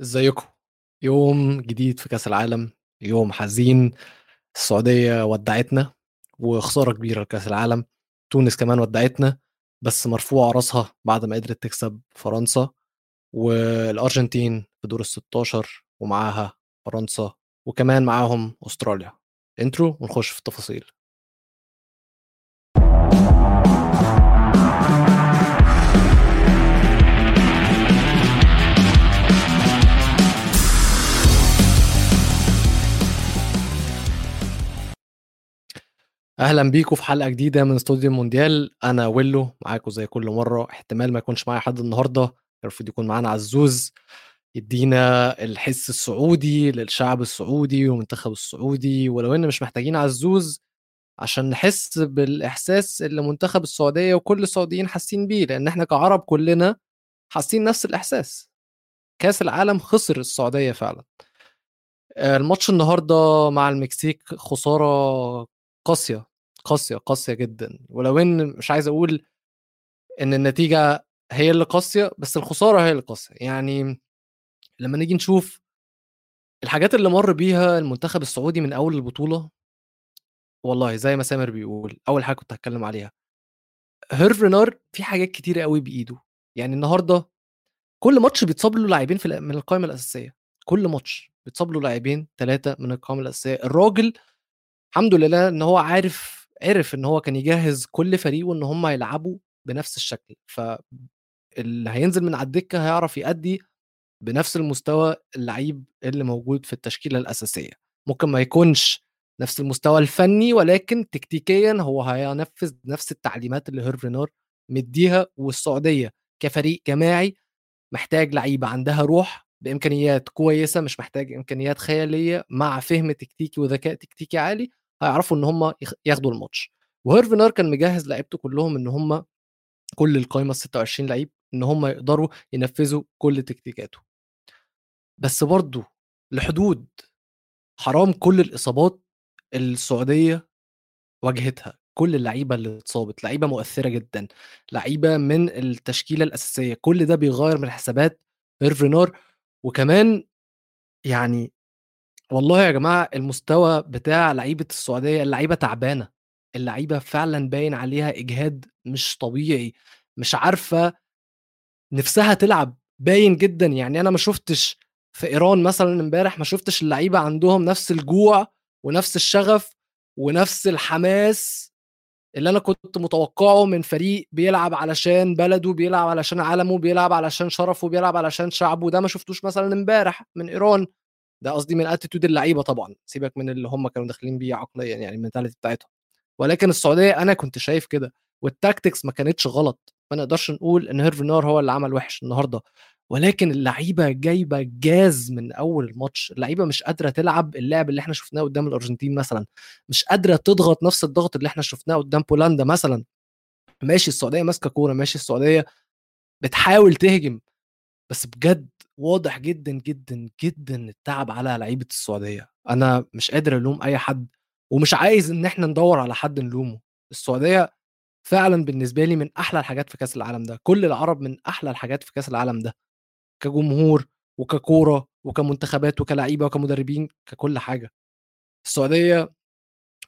ازيكم؟ يوم جديد في كأس العالم يوم حزين. السعودية ودعتنا وخسارة كبيرة لكأس العالم. تونس كمان ودعتنا بس مرفوع راسها بعد ما قدرت تكسب فرنسا والأرجنتين في دور ال 16 ومعاها فرنسا وكمان معاهم أستراليا. انترو ونخش في التفاصيل. أهلا بيكم في حلقة جديدة من استوديو المونديال. أنا ويلو معاكم زي كل مرة. احتمال ما يكونش معايا حد النهارده. المفروض يكون معانا عزوز يدينا الحس السعودي للشعب السعودي والمنتخب السعودي. ولو إن مش محتاجين عزوز عشان نحس بالإحساس اللي منتخب السعودية وكل السعوديين حاسين بيه. لأن إحنا كعرب كلنا حاسين نفس الإحساس. كأس العالم خسر السعودية فعلا. الماتش النهارده مع المكسيك خسارة قاسية. قاسية قاسية جدا. ولو إن مش عايز أقول إن النتيجة هي اللي قاسية بس الخسارة هي اللي قاسية. يعني لما نيجي نشوف الحاجات اللي مر بيها المنتخب السعودي من أول البطولة والله زي ما سامر بيقول أول حاجة كنت هتكلم عليها هيرف رينار في حاجات كتيره قوي بإيده. يعني النهارده كل ماتش بيتصاب له لاعبين في من القائمة الأساسية. كل ماتش بيتصاب له لاعبين ثلاثة من القائمة الأساسية. الراجل الحمد لله إن هو عارف عرف إن هو كان يجهز كل فريقه إن هم يلعبوا بنفس الشكل ف اللي هينزل من على الدكة هيعرف يأدي بنفس المستوى اللعيب اللي موجود في التشكيلة الأساسية. ممكن ما يكونش نفس المستوى الفني ولكن تكتيكيا هو هينفذ نفس التعليمات اللي هيرف رينار مديها والسعودية كفريق جماعي محتاج لعيبة عندها روح بإمكانيات كويسة مش محتاج إمكانيات خيالية مع فهم تكتيكي وذكاء تكتيكي عالي هيعرفوا إن هم ياخدوا الماتش. وهيرفنار كان مجهز لعيبته كلهم إن هم كل القائمه ال 26 لعيب إن هم يقدروا ينفذوا كل تكتيكاته. بس برضه لحدود حرام كل الإصابات السعودية واجهتها كل اللعيبة اللي اتصابت لعيبة مؤثرة جدا لعيبة من التشكيلة الأساسية كل ده بيغير من حسابات هيرفنار وكمان يعني والله يا جماعة المستوى بتاع لعيبة السعودية اللعيبة تعبانة اللعيبة فعلا باين عليها إجهاد مش طبيعي مش عارفة نفسها تلعب باين جدا. يعني أنا ما شفتش في إيران مثلا إمبارح ما شفتش اللعيبة عندهم نفس الجوع ونفس الشغف ونفس الحماس اللي أنا كنت متوقعه من فريق بيلعب علشان بلده بيلعب علشان علمه بيلعب علشان شرفه بيلعب علشان شعبه. ده ما شفتوش مثلا إمبارح من إيران. ده قصدي من attitude اللعيبة طبعا سيبك من اللي هم كانوا داخلين بيه عقليا يعني ال mentality بتاعتهم. ولكن السعودية أنا كنت شايف كده وال tactics ما كانتش غلط. ما نقدرش نقول إن هيرفي رينار هو اللي عمل وحش النهارده. ولكن اللعيبة جايبة جاز من أول الماتش. اللعيبة مش قادرة تلعب اللعب اللي إحنا شفناه قدام الأرجنتين مثلا. مش قادرة تضغط نفس الضغط اللي إحنا شفناه قدام بولندا مثلا. ماشي السعودية ماسكة كورة ماشي السعودية بتحاول تهجم. بس بجد واضح جدا جدا جدا التعب على لعيبة السعودية. أنا مش قادر ألوم أي حد ومش عايز إن إحنا ندور على حد نلومه. السعودية فعلا بالنسبة لي من أحلى الحاجات في كأس العالم ده. كل العرب من أحلى الحاجات في كأس العالم ده. كجمهور وككورة وكمنتخبات وكلعيبه وكمدربين ككل حاجة. السعودية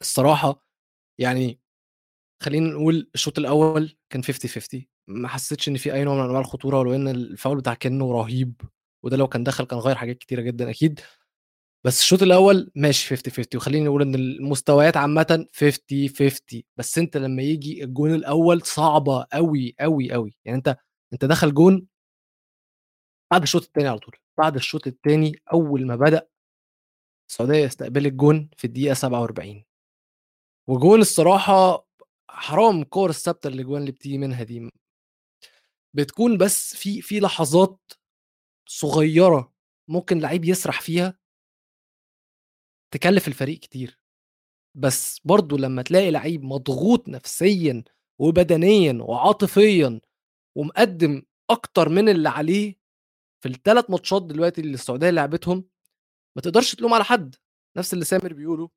الصراحة يعني خلينا نقول الشوط الأول كان 50 50 ما حسيتش إن في أي نوع من أنواع الخطورة ولو إن الفاول بتاع كنه رهيب. وده لو كان دخل كان غير حاجات كتيرة جدا أكيد. بس الشوط الأول ماشي 50 50 وخليني نقول إن المستويات عامه 50 50 بس أنت لما يجي الجون الأول صعبة قوي قوي قوي يعني أنت أنت دخل جون بعد الشوط الثاني على طول. بعد الشوط الثاني أول ما بدأ السعودية استقبلت جون في الدقيقة 47 وجون الصراحة حرام الكور الثابتة اللي جوان اللي بتيجي منها دي. بتكون بس في في لحظات صغيرة ممكن لعيب يسرح فيها تكلف الفريق كتير. بس برضه لما تلاقي لعيب مضغوط نفسيا وبدنيا وعاطفيا ومقدم أكتر من اللي عليه في الثلاث ماتشات دلوقتي اللي السعودية لعبتهم ما تقدرش تلوم على حد. نفس اللي سامر بيقوله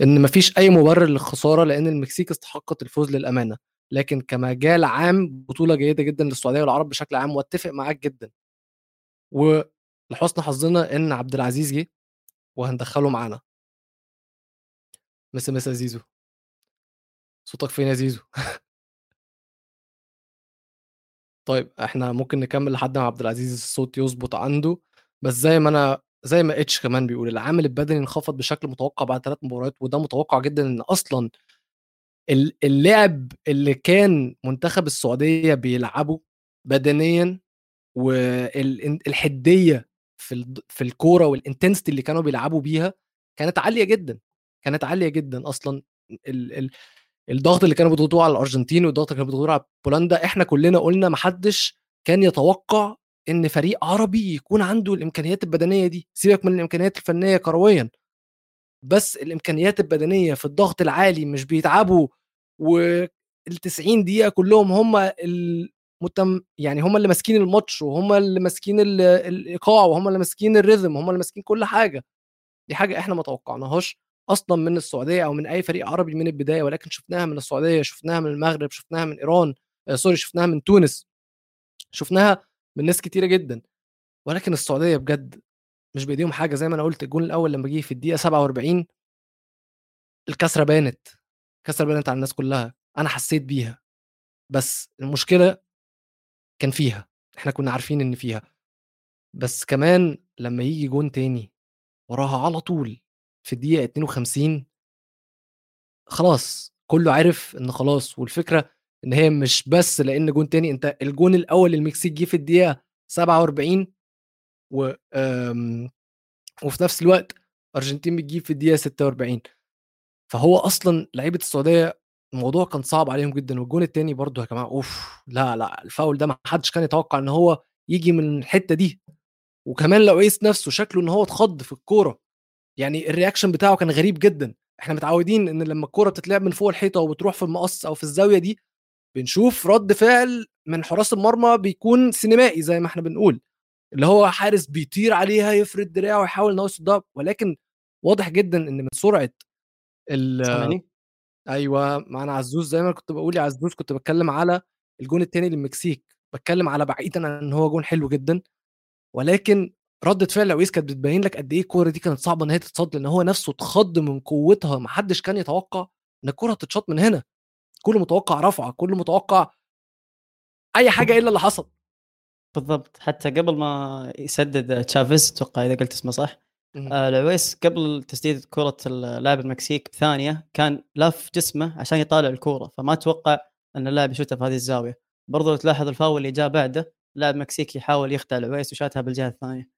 إن مفيش أي مبرر للخسارة لأن المكسيك استحقت الفوز للأمانة. لكن كمجال عام بطولة جيدة جدا للسعودية والعرب بشكل عام وأتفق معاك جدا. و لحُسن حظنا إن عبد العزيز جِه وهندخّله معانا. مسا مسا زيزو. صوتك فين يا زيزو؟ طيب إحنا ممكن نكمّل لحد ما عبد العزيز الصوت يضبط عنده، بس زي ما أنا زي ما إتش كمان بيقول العامل البدني انخفض بشكل متوقع بعد 3 مباريات، وده متوقع جدًا إن أصلًا ال اللعب اللي كان منتخب السعودية بيلعبه بدنيًا والإن الحدية في في الكورة والintensity اللي كانوا بيلعبوا بيها كانت عالية جدًا، كانت عالية جدًا أصلًا. ال ال الضغط اللي كانوا بيضغطوه على الأرجنتين والضغط اللي كانوا بيضغطوه على بولندا، إحنا كلنا قُلنا ما حدش كان يتوقع إن فريق عربي يكون عنده الإمكانيات البدنية دي، سيبك من الإمكانيات الفنية كرويًا، بس الإمكانيات البدنية في الضغط العالي مش بيتعبوا وال90 دقيقة كلّهم هم المتم يعني هم اللي ماسكين الماتش وهم اللي ماسكين ال الإيقاع وهم اللي ماسكين ال rhythm وهم اللي ماسكين كل حاجة، دي حاجة إحنا ما توقعناهاش أصلًا من السعودية أو من أي فريق عربي من البداية، ولكن شُفناها من السعودية، شُفناها من المغرب، شُفناها من إيران آآ sorry شُفناها من تونس، شُفناها من ناس كتيرة جدًا، ولكن السعودية بجد مش بإيديهم حاجة. زي ما أنا قُلت الجون الأول لمّا جه في الدقيقة 47 الكسرة بانت، الكسرة بانت على الناس كلّها، أنا حسّيت بيها، بس المشكلة كان فيها، إحنا كنا عارفين إن فيها، بس كمان لمّا ييجي جون تاني وراها على طول في الدقيقة 52 خلاص كله عرف إن خلاص، والفكرة إن هي مش بس لإن جون تاني، أنت الجون الأول للمكسيك جه في الدقيقة 47 و آمم، وفي نفس الوقت أرجنتين بتجيب في الدقيقة 46 فهو أصلًا لعيبة السعودية الموضوع كان صعب عليهم جدًا، والجون التاني برضه يا جماعة أوف! لا، لأ، الفاول ده ما حدش كان يتوقع إن هو ييجي من الحتة دي، وكمان لويس نفسه شكله إن هو اتخض في الكورة، يعني الreaction بتاعه كان غريب جدًا، إحنا متعودين إن لمّا الكورة بتتلعب من فوق الحيطة وبتروح في المقص أو في الزاوية دي، بنشوف رد فعل من حراس المرمى بيكون سينمائي زي ما إحنا بنقول، اللي هو حارس بيطير عليها يفرد دراعه ويحاول إن هو يصدها، ولكن واضح جدًا إن من سرعة ال أيوه، معانا عزّوز زي ما أنا كنت يا عزّوز كنت باتكلّم على الجون التاني للمكسيك، باتكلّم على بعيدًا عن إن هو جون حلو جدًا، ولكن ردّة فعل العويس كانت بتبيّن لك قد إيه الكورة دي كانت صعبة إن هي تتصَد، لإن هو نَفْسه اتخض من قوتها، ما حدّش كان يتوقّع إن الكورة هتتشاط من هنا، كُلّه متوقّع رفعة، كُلّه متوقّع أي حاجة إلا اللي حصل. بالضبط، حتى قبل ما يسدد تشافيز أتوقع إذا قلت اسمه صح، العويس قبل تسديدة كرة ال لاعب المكسيك بثانية كان لاف جسمه عشان يطالع الكورة، فما توقع أن اللاعب يشوتها في هذه الزاوية، برضه لو تلاحظ الفاول اللي جاء بعده لاعب مكسيكي يحاول يخدع العويس وشاتها بالجهة الثانية.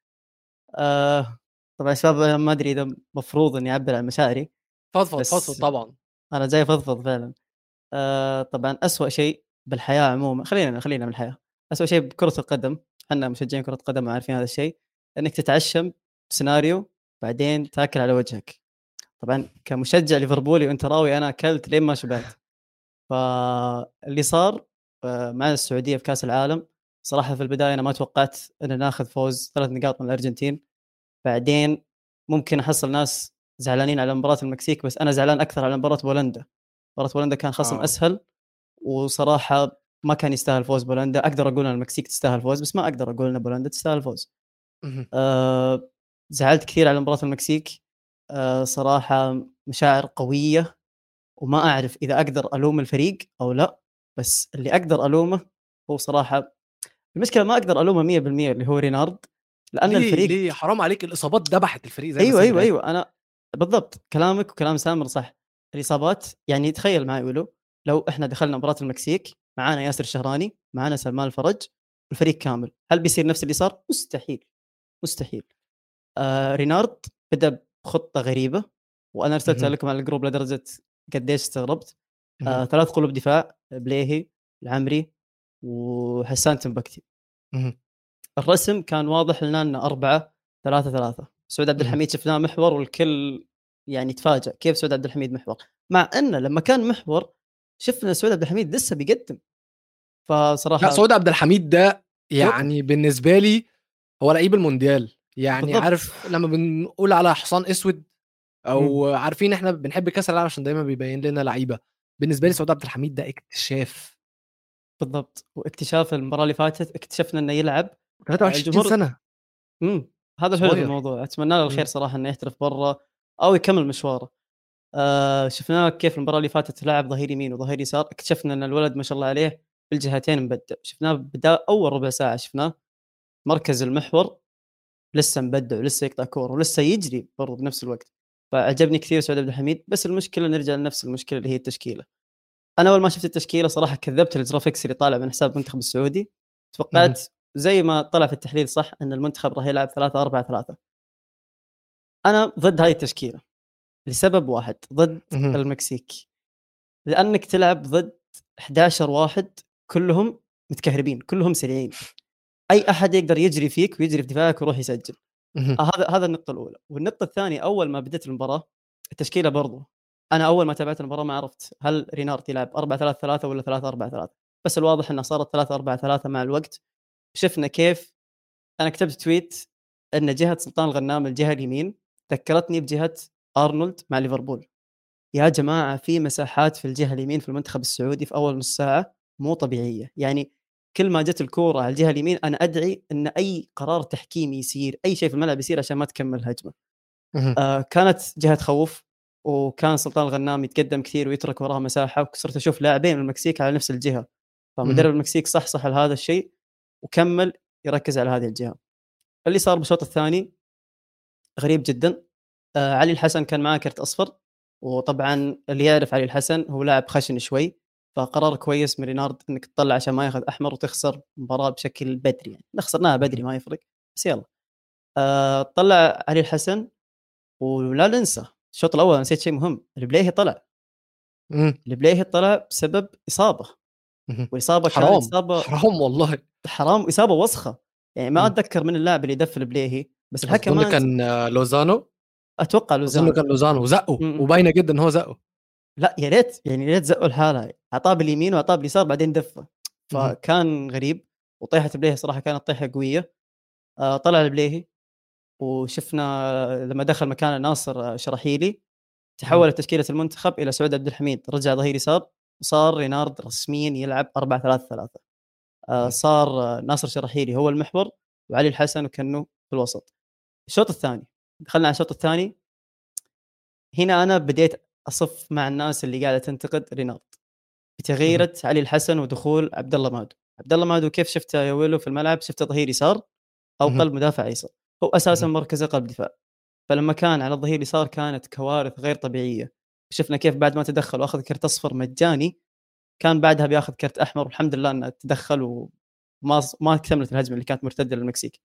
آآ طبعًا شباب ما أدري إذا مفروض إني أعبّر عن مشاعري، فضفض، فضفض طبعًا. أنا جاي أفضفض فعلًا. آآ طبعًا أسوأ شيء بالحياة عمومًا خلّينا خلّينا بالحياة، أسوأ شيء بكرة القدم، إحنا مشجعين كرة قدم وعارفين هذا الشيء، إنك تتعشم بسيناريو بعدين تاكل على وجهك. طبعًا كمشجع ليفربولي وأنتراوي أنا أكلت لين ما شبعت. فاللي صار آآ مع السعودية في كأس العالم، صراحة في البداية أنا ما توقعت إن ناخذ فوز 3 نقاط من الأرجنتين، بعدين ممكن أحصل ناس زعلانين على مباراة المكسيك، بس أنا زعلان أكثر على مباراة بولندا. مباراة بولندا كان خصم آه. أسهل، وصراحة ما كان يستاهل فوز بولندا، أقدر أقول إن المكسيك تستاهل فوز، بس ما أقدر أقول إن بولندا تستاهل فوز. اهم. زعلت كثير على مباراة المكسيك، آآ صراحة مشاعر قوية، وما أعرف إذا أقدر ألوم الفريق أو لأ، بس اللي أقدر ألومه هو صراحة المشكلة ما أقدر ألومه 100% اللي هو رينارد، لأن ليه، الفريق ليه حرام عليك الإصابات دبحت الفريق زي أيوه، قال. أيوه، أنا بالضبط كلامك وكلام سامر صح، الإصابات يعني تخيل معي ولو لو إحنا دخلنا مباراة المكسيك معانا ياسر الشهراني، معانا سلمان الفرج، الفريق كامل، هل بيصير نفس اللي صار؟ مستحيل، مستحيل. آآ رينارد بدأ بخطة غريبة، وأنا أرسلتها اهم. لكم على الجروب لدرجة قديش استغربت،. آآ 3 قلوب دفاع بليهي، العمري، وحسان تنبكتي. الرسم كان واضح لنا انه 4 3 3 سعود عبد. الحميد شفناه محور والكل يعني تفاجأ كيف سعود عبد الحميد محور مع إنه لما كان محور شفنا سعود عبد الحميد لسه بيقدم فصراحة لأ سعود عبد الحميد ده. يعني بالنسبة لي هو لعيب المونديال، يعني بالضبط. عارف لمّا بنقول على حصان أسود إمم. أو عارفين إحنا بنحب كأس العالم عشان دايمًا بيبين لنا لعيبة، بالنسبة لي سعود عبد الحميد ده اكتشاف. بالضبط واكتشاف المباراه اللي فاتت اكتشفنا إنه يلعب 23 الجمهور سنة. امم هذا الحلو في صغير. الموضوع أتمنى له الخير. صراحة إنه يحترف برا أو يكمل مشواره آه شفناه كيف المباراه اللي فاتت لعب ظهير يمين وظهير يسار اكتشفنا إن الولد ما شاء الله عليه بالجهتين مبدع شفناه بدا أول ربع ساعة شفناه مركز المحور لسه مبدع ولسه يقطع كوره ولسه يجري برضه بنفس الوقت. فعجبني كثير سعود عبد الحميد. بس المشكلة نرجع لنفس المشكلة اللي هي التشكيلة. أنا أول ما شفت التشكيلة صراحة كذبت الجرافيكس اللي طالع من حساب المنتخب السعودي. توقعت زي ما طلع في التحليل صح إن المنتخب راح يلعب 3 4 3 أنا ضد هاي التشكيلة لسبب واحد ضد. المكسيك. لأنك تلعب ضد 11 واحد كلهم متكهربين كلهم سريعين. أي أحد يقدر يجري فيك ويجري في دفاعك ويروح يسجل. آه، هذا هذا النقطة الأولى. والنقطة الثانية أول ما بدأت المباراة التشكيلة برضو. أنا أول ما تابعت المباراة ما عرفت هل رينارد يلعب 4 3 3 ولا 3 4 3 بس الواضح انها صارت 3 4 3 مع الوقت. شفنا كيف. أنا كتبت تويت إن جهة سلطان الغنام الجهة اليمين ذكرتني بجهة أرنولد مع ليفربول. يا جماعة في مساحات في الجهة اليمين في المنتخب السعودي في أول نص ساعة مو طبيعية. يعني كل ما جت الكورة على الجهة اليمين أنا أدعي إن أي قرار تحكيمي يصير أي شيء في الملعب يصير عشان ما تكمل الهجمة. آه كانت جهة تخوف وكان سلطان الغنام يتقدم كثير ويترك وراه مساحة وصرت أشوف لاعبين من المكسيك على نفس الجهة. فمدرب المكسيك صح صح على هذا الشيء وكمل يركز على هذه الجهة. اللي صار بالشوط الثاني غريب جدا. آه علي الحسن كان معاه كرت أصفر وطبعا اللي يعرف علي الحسن هو لاعب خشن شوي. فقرار كويس من رينارد إنك تطلع عشان ما ياخذ أحمر وتخسر مباراة بشكل بدري يعني. خسرناها بدري ما يفرق بس يلا. آه طلع علي الحسن ولا ننسى الشوط الأول نسيت شيء مهم البليهي طلع. البليهي طلع بسبب إصابة. والإصابة حرام إصابة حرام والله. حرام إصابة وسخة. يعني ما. أتذكر من اللاعب اللي دف البليهي بس الحكم كان لوزانو؟ أتوقع لوزانو. كان لوزانو. إمم. وباينة جدا إن هو زقه لا يا ريت يعني يا ريت زقوا الحاله أعطاه باليمين وأعطاه باليسار بعدين دفه. فكان غريب وطيحه البليهي صراحة كانت طيحة قوية. آه، طلع البليهي وشفنا لما دخل مكانه ناصر شرحيلي تحولت تشكيلة المنتخب إلى سعود عبد الحميد رجع ظهير يسار وصار رينارد رسميا يلعب 4 3 3 آه، مم. صار آه، ناصر شرحيلي هو المحور وعلي الحسن وكنو في الوسط. الشوط الثاني دخلنا على الشوط الثاني. هنا أنا بديت أصف مع الناس اللي قاعدة تنتقد رينارد بتغييره علي الحسن ودخول عبد الله مادو. عبد الله مادو كيف شفته يا ويلو في الملعب؟ شفته ظهير يسار أو. قلب مدافع ايسر هو أساسا. مركزه قلب دفاع. فلما كان على الظهير اليسار كانت كوارث غير طبيعية. شفنا كيف بعد ما تدخل وأخذ كرت أصفر مجاني كان بعدها بياخذ كرت أحمر. والحمد لله إنه تدخل وما ما اكتملت الهجمة اللي كانت مرتدة للمكسيك.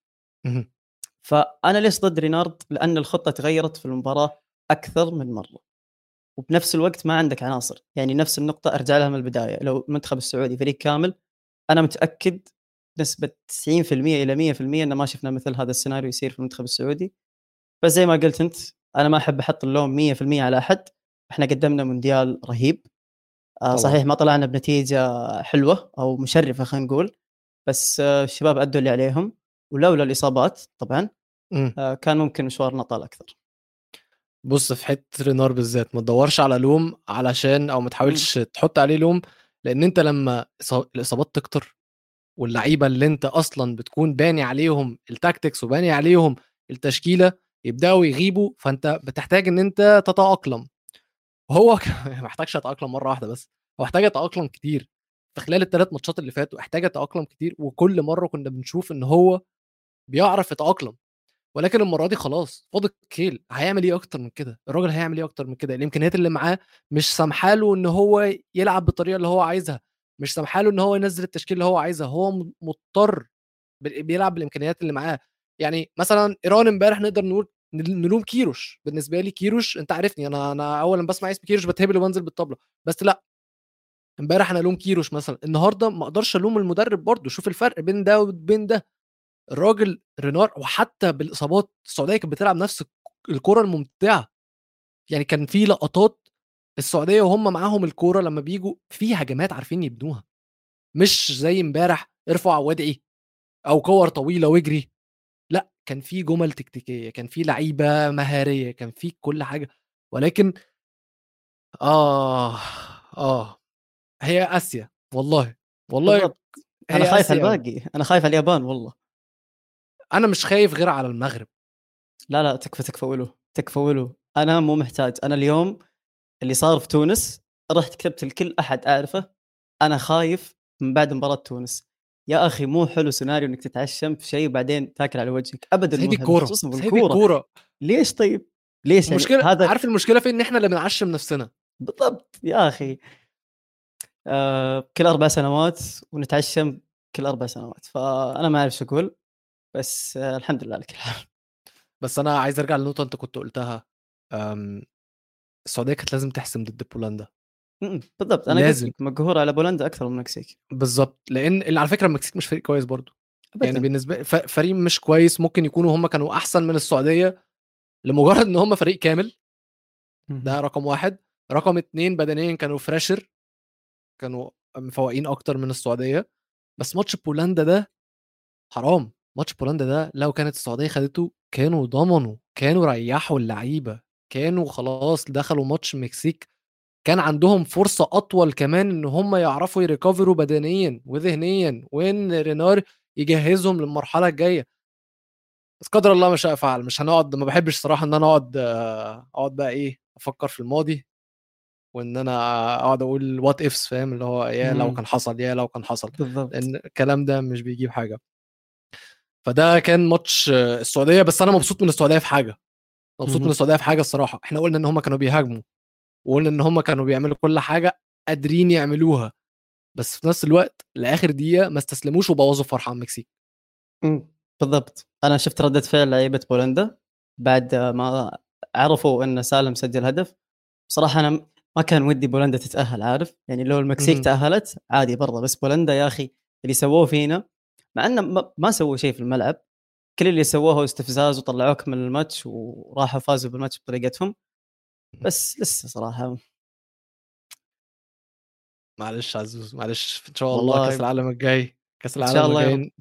فأنا ليش ضد رينارد؟ لأن الخطة تغيرت في المباراة أكثر من مرة. وبنفس الوقت ما عندك عناصر. يعني نفس النقطة أرجع لها من البداية. لو المنتخب السعودي فريق كامل أنا متأكد نسبة 90% إلى 100% ان ما شفنا مثل هذا السيناريو يصير في المنتخب السعودي. بس زي ما قلت أنت أنا ما أحب أحط اللوم 100% على أحد. إحنا قدمنا مونديال رهيب. آه طبعاً. صحيح ما طلعنا بنتيجة حلوة أو مشرفة خلينا نقول. بس آه الشباب أدوا اللي عليهم. ولولا الإصابات طبعا مم. آه كان ممكن مشوارنا طال أكثر. بص في حتة رينار بالذات ما تدورش على لوم علشان أو ما تحاولش تحط عليه لوم لأن أنت لما الإصابات تكتر واللعيبة اللي أنت أصلا بتكون باني عليهم التاكتكس وباني عليهم التشكيلة يبدأوا يغيبوا فأنت بتحتاج إن أنت تتأقلم. هو ما محتاجش يتاقلم مرة واحدة بس هو محتاج يتاقلم كتير. في خلال الثلاث ماتشات اللي فاتوا احتاج يتاقلم كتير وكل مرة كنا بنشوف إن هو بيعرف يتأقلم. ولكن المرة دي خلاص فاض الكيل هيعمل إيه أكتر من كده؟ الراجل هيعمل إيه أكتر من كده؟ الإمكانيات اللي معاه مش سامحة له إن هو يلعب بالطريقة اللي هو عايزها مش سامحة له إن هو ينزل التشكيل اللي هو عايزها هو مضطر بيلعب بالإمكانيات اللي معاه. يعني مثلا إيران إمبارح نقدر نقول نل- نلوم كيروش. بالنسبة لي كيروش أنت عارفني أنا أنا اول ما بسمع اسم كيروش بتهبل وبنزل بالطبلة. بس لأ إمبارح أنا ألوم كيروش مثلا. النهارده ما أقدرش ألوم المدرب برضه. شوف الفرق بين ده وبين ده. الراجل رينار وحتى بالإصابات السعودية كانت بتلعب نفس الكره الممتعة. يعني كان في لقطات السعودية وهم معاهم الكورة لما بيجوا في هجمات عارفين يبنوها. مش زي امبارح ارفع وادعي أو كور طويلة واجري. لأ كان في جمل تكتيكية كان في لعيبة مهارية كان في كل حاجة. ولكن آه آه هي آسيا والله والله بالضبط. أنا هي خايف. الباقي أنا خايف على اليابان والله. أنا مش خايف غير على المغرب. لا لا تكفى تكفى ولو تكفى ولو أنا مو محتاج. أنا اليوم اللي صار في تونس رحت كتبت لكل أحد أعرفه أنا خايف من بعد مباراة تونس. يا أخي مو حلو سيناريو إنك تتعشم في شيء وبعدين تاكل على وجهك. ابدا دي بالكوره الكورة. ليش طيب؟ ليش يعني؟ المشكلة هذا عارف المشكلة فين إن إحنا اللي بنعشم نفسنا. بالضبط. يا أخي. آه كل أربع سنوات ونتعشم كل أربع سنوات. فأنا ما أعرف شو أقول. بس الحمد لله حال. بس أنا عايز أرجع لنقطة أنت كنت قلتها أم، السعودية كانت لازم تحسم ضد بولندا. م-م، بالضبط. أنا لازم. لك مقهور على بولندا أكثر من المكسيك بالظبط لأن على فكرة المكسيك مش فريق كويس برضو. يعني. بالنسبة فريق مش كويس ممكن يكونوا هم كانوا أحسن من السعودية لمجرد إن هم فريق كامل. ده رقم واحد. رقم اتنين بدنيا كانوا fresher كانوا مفوقين أكتر من السعودية. بس ماتش بولندا ده حرام. ماتش بولندا ده لو كانت السعودية خدته كانوا ضمنوا كانوا ريحوا اللعيبة كانوا خلاص دخلوا ماتش المكسيك كان عندهم فرصة أطول كمان إن هم يعرفوا يريكفروا بدنيا وذهنيا وإن رينار يجهزهم للمرحلة الجاية. بس قدر الله ما شاء فعل مش هنقعد ما بحبش صراحة إن أنا أقعد أقعد بقى إيه أفكر في الماضي وإن أنا أقعد أقول وات افس فاهم؟ اللي هو يا لو مم. كان حصل يا لو كان حصل. بالضبط. لأن الكلام ده مش بيجيب حاجة. فده كان ماتش آه، السعودية بس أنا مبسوط من السعودية في حاجة مبسوط من. السعودية في حاجة الصراحة إحنا قلنا إن هم كانوا بيهاجموا وقلنا إن هم كانوا بيعملوا كل حاجة قادرين يعملوها بس في نفس الوقت لآخر دقيقة ما استسلموش وبوظوا فرحة المكسيك. بالضبط أنا شفت ردة فعل لعيبة بولندا بعد ما عرفوا إن سالم سجل هدف بصراحة أنا ما كان ودي بولندا تتأهل عارف يعني لو المكسيك. تأهلت عادي برضه بس بولندا يا أخي اللي سووه فينا مع إنه ما- سووا شيء في الملعب. كل اللي سووه استفزاز وطلعوك من الماتش وراحوا فازوا بالماتش بطريقتهم. بس لسه صراحة. معلش عزوز معلش. إن شاء الله كأس العالم الجاي كأس إن شاء العالم الله الجاي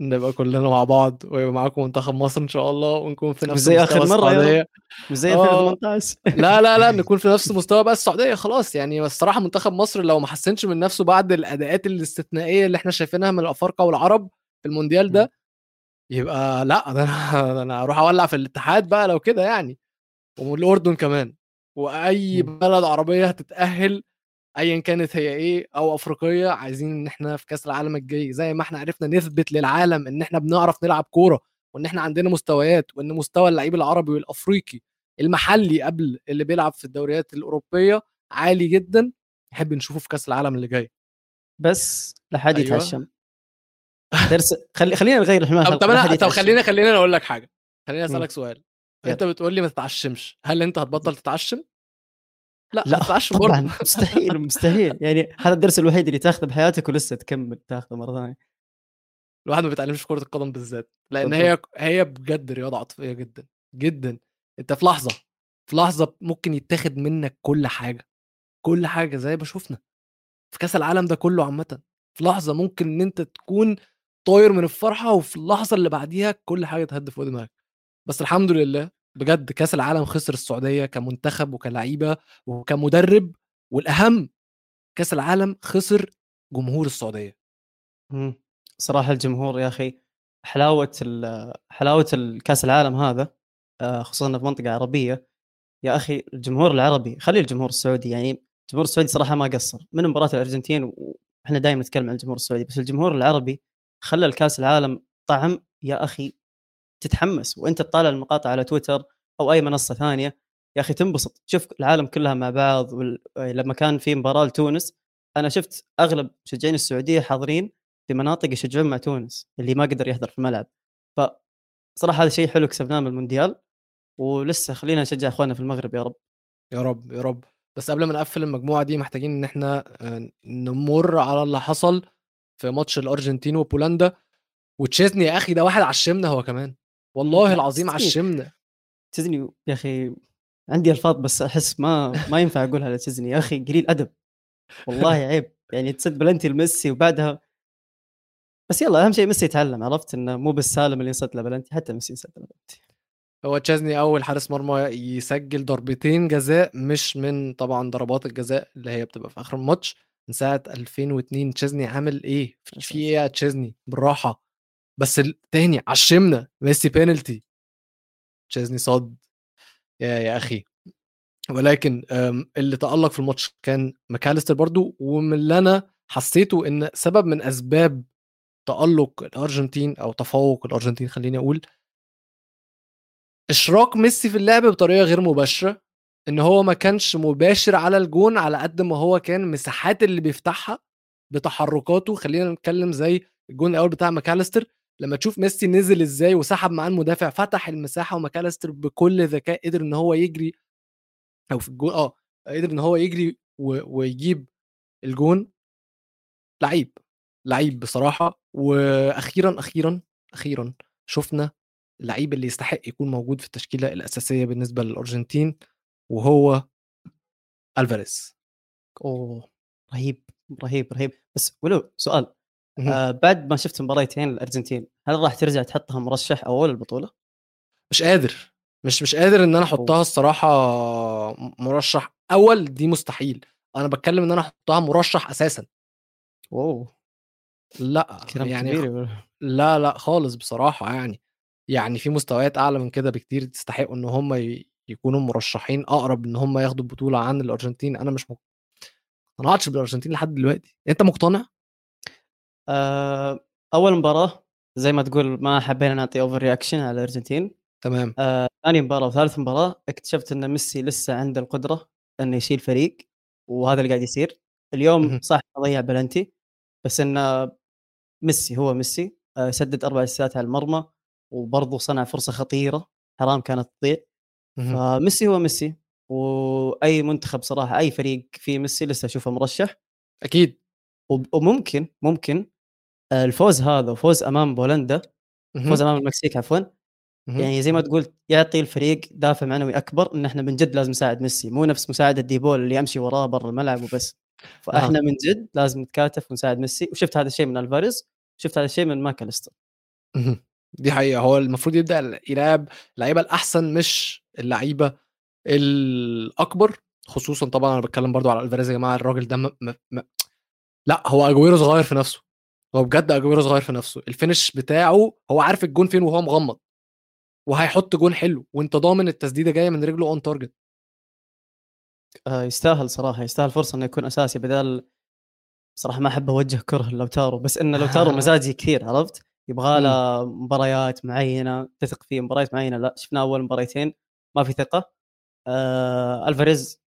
نبقى كلنا مع بعض ويبقى معاكم منتخب مصر إن شاء الله ونكون في نفس زي آخر مرة مش زي آه. 2018 لا لا لا نكون في نفس مستوى بقى السعودية خلاص. يعني الصراحه منتخب مصر لو ما حسنش من نفسه بعد الأداءات الاستثنائية اللي إحنا شايفينها من الأفارقة والعرب في المونديال ده يبقى لأ ده أنا ده أنا أروح أولع في الاتحاد بقى لو كده يعني ومن الاردن كمان وأي مم. بلد عربية هتتأهل ايا كانت هي إيه أو أفريقية عايزين إن إحنا في كأس العالم الجاي زي ما إحنا عرفنا نثبت للعالم إن إحنا بنعرف نلعب كورة وإن إحنا عندنا مستويات وإن مستوى اللعيب العربي والأفريقي المحلي قبل اللي بيلعب في الدوريات الأوروبية عالي جدا نحب نشوفه في كأس العالم اللي جاي بس لحد أيوة. يتعشم درس خلي خلينا نغير الحماية طب أنا طب. خلينا خلينا أقول لك حاجة. خليني. أسألك سؤال. أنت بتقول لي ما تتعشمش. هل أنت هتبطل تتعشم؟ لا لا هتتعشم طبعا. برضه. مستحيل مستحيل. يعني هذا الدرس الوحيد اللي تاخذه بحياتك ولسه تكمل تاخذه مرة ثانية. الواحد ما بيتعلمش في كرة القدم بالذات. لأن هي هي بجد رياضة عاطفية جدا جدا. أنت في لحظة في لحظة ممكن يتاخد منك كل حاجة. كل حاجة زي ما شفنا. في كأس العالم ده كله عامة. في لحظة ممكن إن أنت تكون طاير من الفرحة وفي اللحظة اللي بعديها كل حاجة تهد فوق دماغك بس الحمد لله بجد كأس العالم خسر السعودية كمنتخب وكلعيبة وكمدرب والأهم كأس العالم خسر جمهور السعودية. مم. صراحة الجمهور يا أخي حلاوة حلاوة الكاس العالم هذا آه، خصوصا في منطقة عربية. يا أخي الجمهور العربي خلي الجمهور السعودي يعني الجمهور السعودي صراحة ما قصر. من مباراة الأرجنتين وإحنا دائما نتكلم عن الجمهور السعودي بس الجمهور العربي خلى الكاس العالم طعم يا أخي تتحمس وأنت تطالع المقاطع على تويتر أو أي منصة ثانية يا أخي تنبسط. شوف العالم كلها مع بعض وال... لما كان في مباراة لتونس أنا شفت أغلب مشجعين السعودية حاضرين في مناطق يشجعون مع تونس اللي ما قدر يحضر في الملعب. ف صراحة هذا شيء حلو كسبناه من المونديال ولسه خلينا نشجع إخواننا في المغرب يا رب. يا رب يا رب. بس قبل ما نقفل المجموعة دي محتاجين إن إحنا آه، نمر على اللي حصل. في ماتش الأرجنتين وبولندا وتشيزني يا أخي ده واحد عشمنا هو كمان. والله العظيم تشيزني. عشمنا تشيزني يا أخي عندي ألفاظ بس أحس ما ما ينفع أقولها لتشيزني يا أخي قليل أدب. والله عيب. يعني تسد بلنتي لميسي وبعدها بس يلا أهم شيء ميسي يتعلم. عرفت إنه مو بس سالم اللي يصد له بلنتي حتى ميسي يصد له بلنتي. هو تشيزني أول حارس مرمى يسجل ضربتين جزاء مش من طبعا ضربات الجزاء اللي هي بتبقى في آخر الماتش. من ساعة 2002 تشيزني عامل إيه؟ في إيه يا تشيزني بالراحة. بس التاني عشمنا ميسي بينالتي تشيزني صاد يا يا أخي. ولكن اللي تألق في الماتش كان ماكاليستر برضو ومن اللي أنا حسيته إن سبب من أسباب تألق الأرجنتين أو تفوق الأرجنتين خليني أقول إشراك ميسي في اللعب بطريقة غير مباشرة. إن هو ما كانش مباشر على الجون على قد ما هو كان مساحات اللي بيفتحها بتحركاته. خلينا نتكلم زي الجون الأول بتاع ماكاليستر. لما تشوف ميسي نزل إزاي وسحب معاه المدافع فتح المساحة وماكاليستر بكل ذكاء قدر إن هو يجري أو في الجون آه قدر إن هو يجري و... ويجيب الجون. لعيب لعيب بصراحة. وأخيرا أخيرا أخيرا شفنا اللعيب اللي يستحق يكون موجود في التشكيلة الأساسية بالنسبة للأرجنتين. وهو ألفاريز. أوه رهيب رهيب رهيب. بس ولو سؤال آه بعد ما شفت مباريتين الأرجنتين هل راح ترجع تحطها مرشح أول البطولة؟ مش قادر مش مش قادر إن أنا أحطها الصراحة مرشح أول دي مستحيل. أنا بتكلم إن أنا أحطها مرشح أساسا. أوه. لأ كلام يعني كبير لا لا خالص بصراحة يعني يعني في مستويات أعلى من كده بكتير تستحقوا إن هم يكونوا مرشحين أقرب إن هم ياخدوا البطوله عن الأرجنتين. أنا مش مق- ما اقتنعتش بالأرجنتين لحد دلوقتي. أنت مقتنع؟ آه أول مباراة زي ما تقول ما حبينا نعطي over reaction على الأرجنتين. تمام. آه، ثاني مباراة وثالث مباراة اكتشفت إن ميسي لسه عنده القدرة إنه يشيل فريق وهذا اللي قاعد يصير. اليوم. صح ضيع بلنتي بس انه ميسي هو ميسي آه، سدد أربع اسيستات على المرمى وبرضه صنع فرصة خطيرة. حرام كانت تضيع. فميسي هو ميسي وأي منتخب صراحة أي فريق فيه ميسي لسه أشوفه مرشح. أكيد. وممكن ممكن آه، الفوز هذا وفوز أمام بولندا. فوز أمام المكسيك عفوا. يعني زي ما تقول يعطي الفريق دافع معنوي أكبر إن إحنا من جد لازم نساعد ميسي. مو نفس مساعدة ديبول اللي يمشي وراه برا الملعب وبس. فإحنا من جد لازم نتكاتف ونساعد ميسي. وشفت هذا الشيء من ألفاريز شفت هذا الشيء من ماكاليستر. دي حقيقة هو المفروض يبدأ يلعب اللعيبه الأحسن مش اللعيبة الأكبر خصوصا طبعا أنا بتكلم برضو على ألفاريز يا جماعة الراجل ده م... م... م... لأ هو أجويرو صغير في نفسه هو بجد أجويرو صغير في نفسه ال finish بتاعه هو عارف الجون فين وهو مغمض وهيحط جون حلو وأنت ضامن التسديدة جاية من رجله on target آه يستاهل صراحة يستاهل فرصة إنه يكون أساسي بدال صراحة ما أحب أوجه كره لوتارو بس انه لوتارو مزاجي كثير عرفت؟ يبغى له مباريات معينة تثق فيه مباريات معينة؟ لا شفنا أول مباريتين ما في ثقة. آه ألفاريز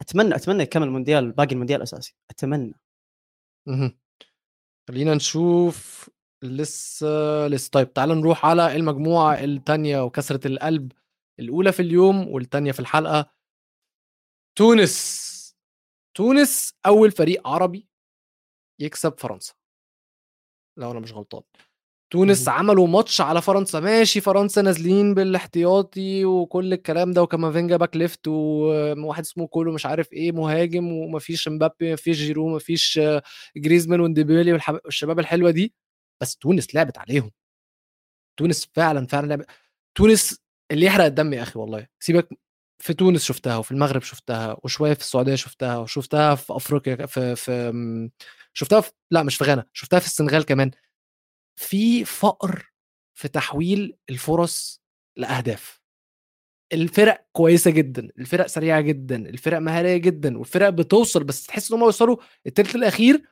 أتمنى أتمنى يكمل المونديال باقي المونديال أساسي. أتمنى. مهم. خلينا نشوف لسه لسه. طيب تعال نروح على المجموعة الثانية وكسرة القلب الأولى في اليوم والثانيه في الحلقة. تونس. تونس أول فريق عربي يكسب فرنسا. لو أنا مش غلطان. تونس. عملوا ماتش على فرنسا. ماشي فرنسا نازلين بالاحتياطي وكل الكلام ده وكامافينجا back left وواحد اسمه كولو مش عارف إيه مهاجم ومفيش مبابي مفيش جيرو مفيش جريزمان وديمبيلي والحب- والشباب الحلوة دي. بس تونس لعبت عليهم. تونس فعلا فعلا لعبت تونس اللي يحرق الدم يا أخي والله. سيبك في تونس شفتها وفي المغرب شفتها وشوية في السعودية شفتها وشفتها في أفريقيا في في شفتها في لا مش في غانا شفتها في السنغال كمان. في فقر في تحويل الفرص لأهداف. الفرق كويسة جدا الفرق سريعة جدا الفرق مهارية جدا والفرق بتوصل بس تحس إن هم يوصلوا التلت الأخير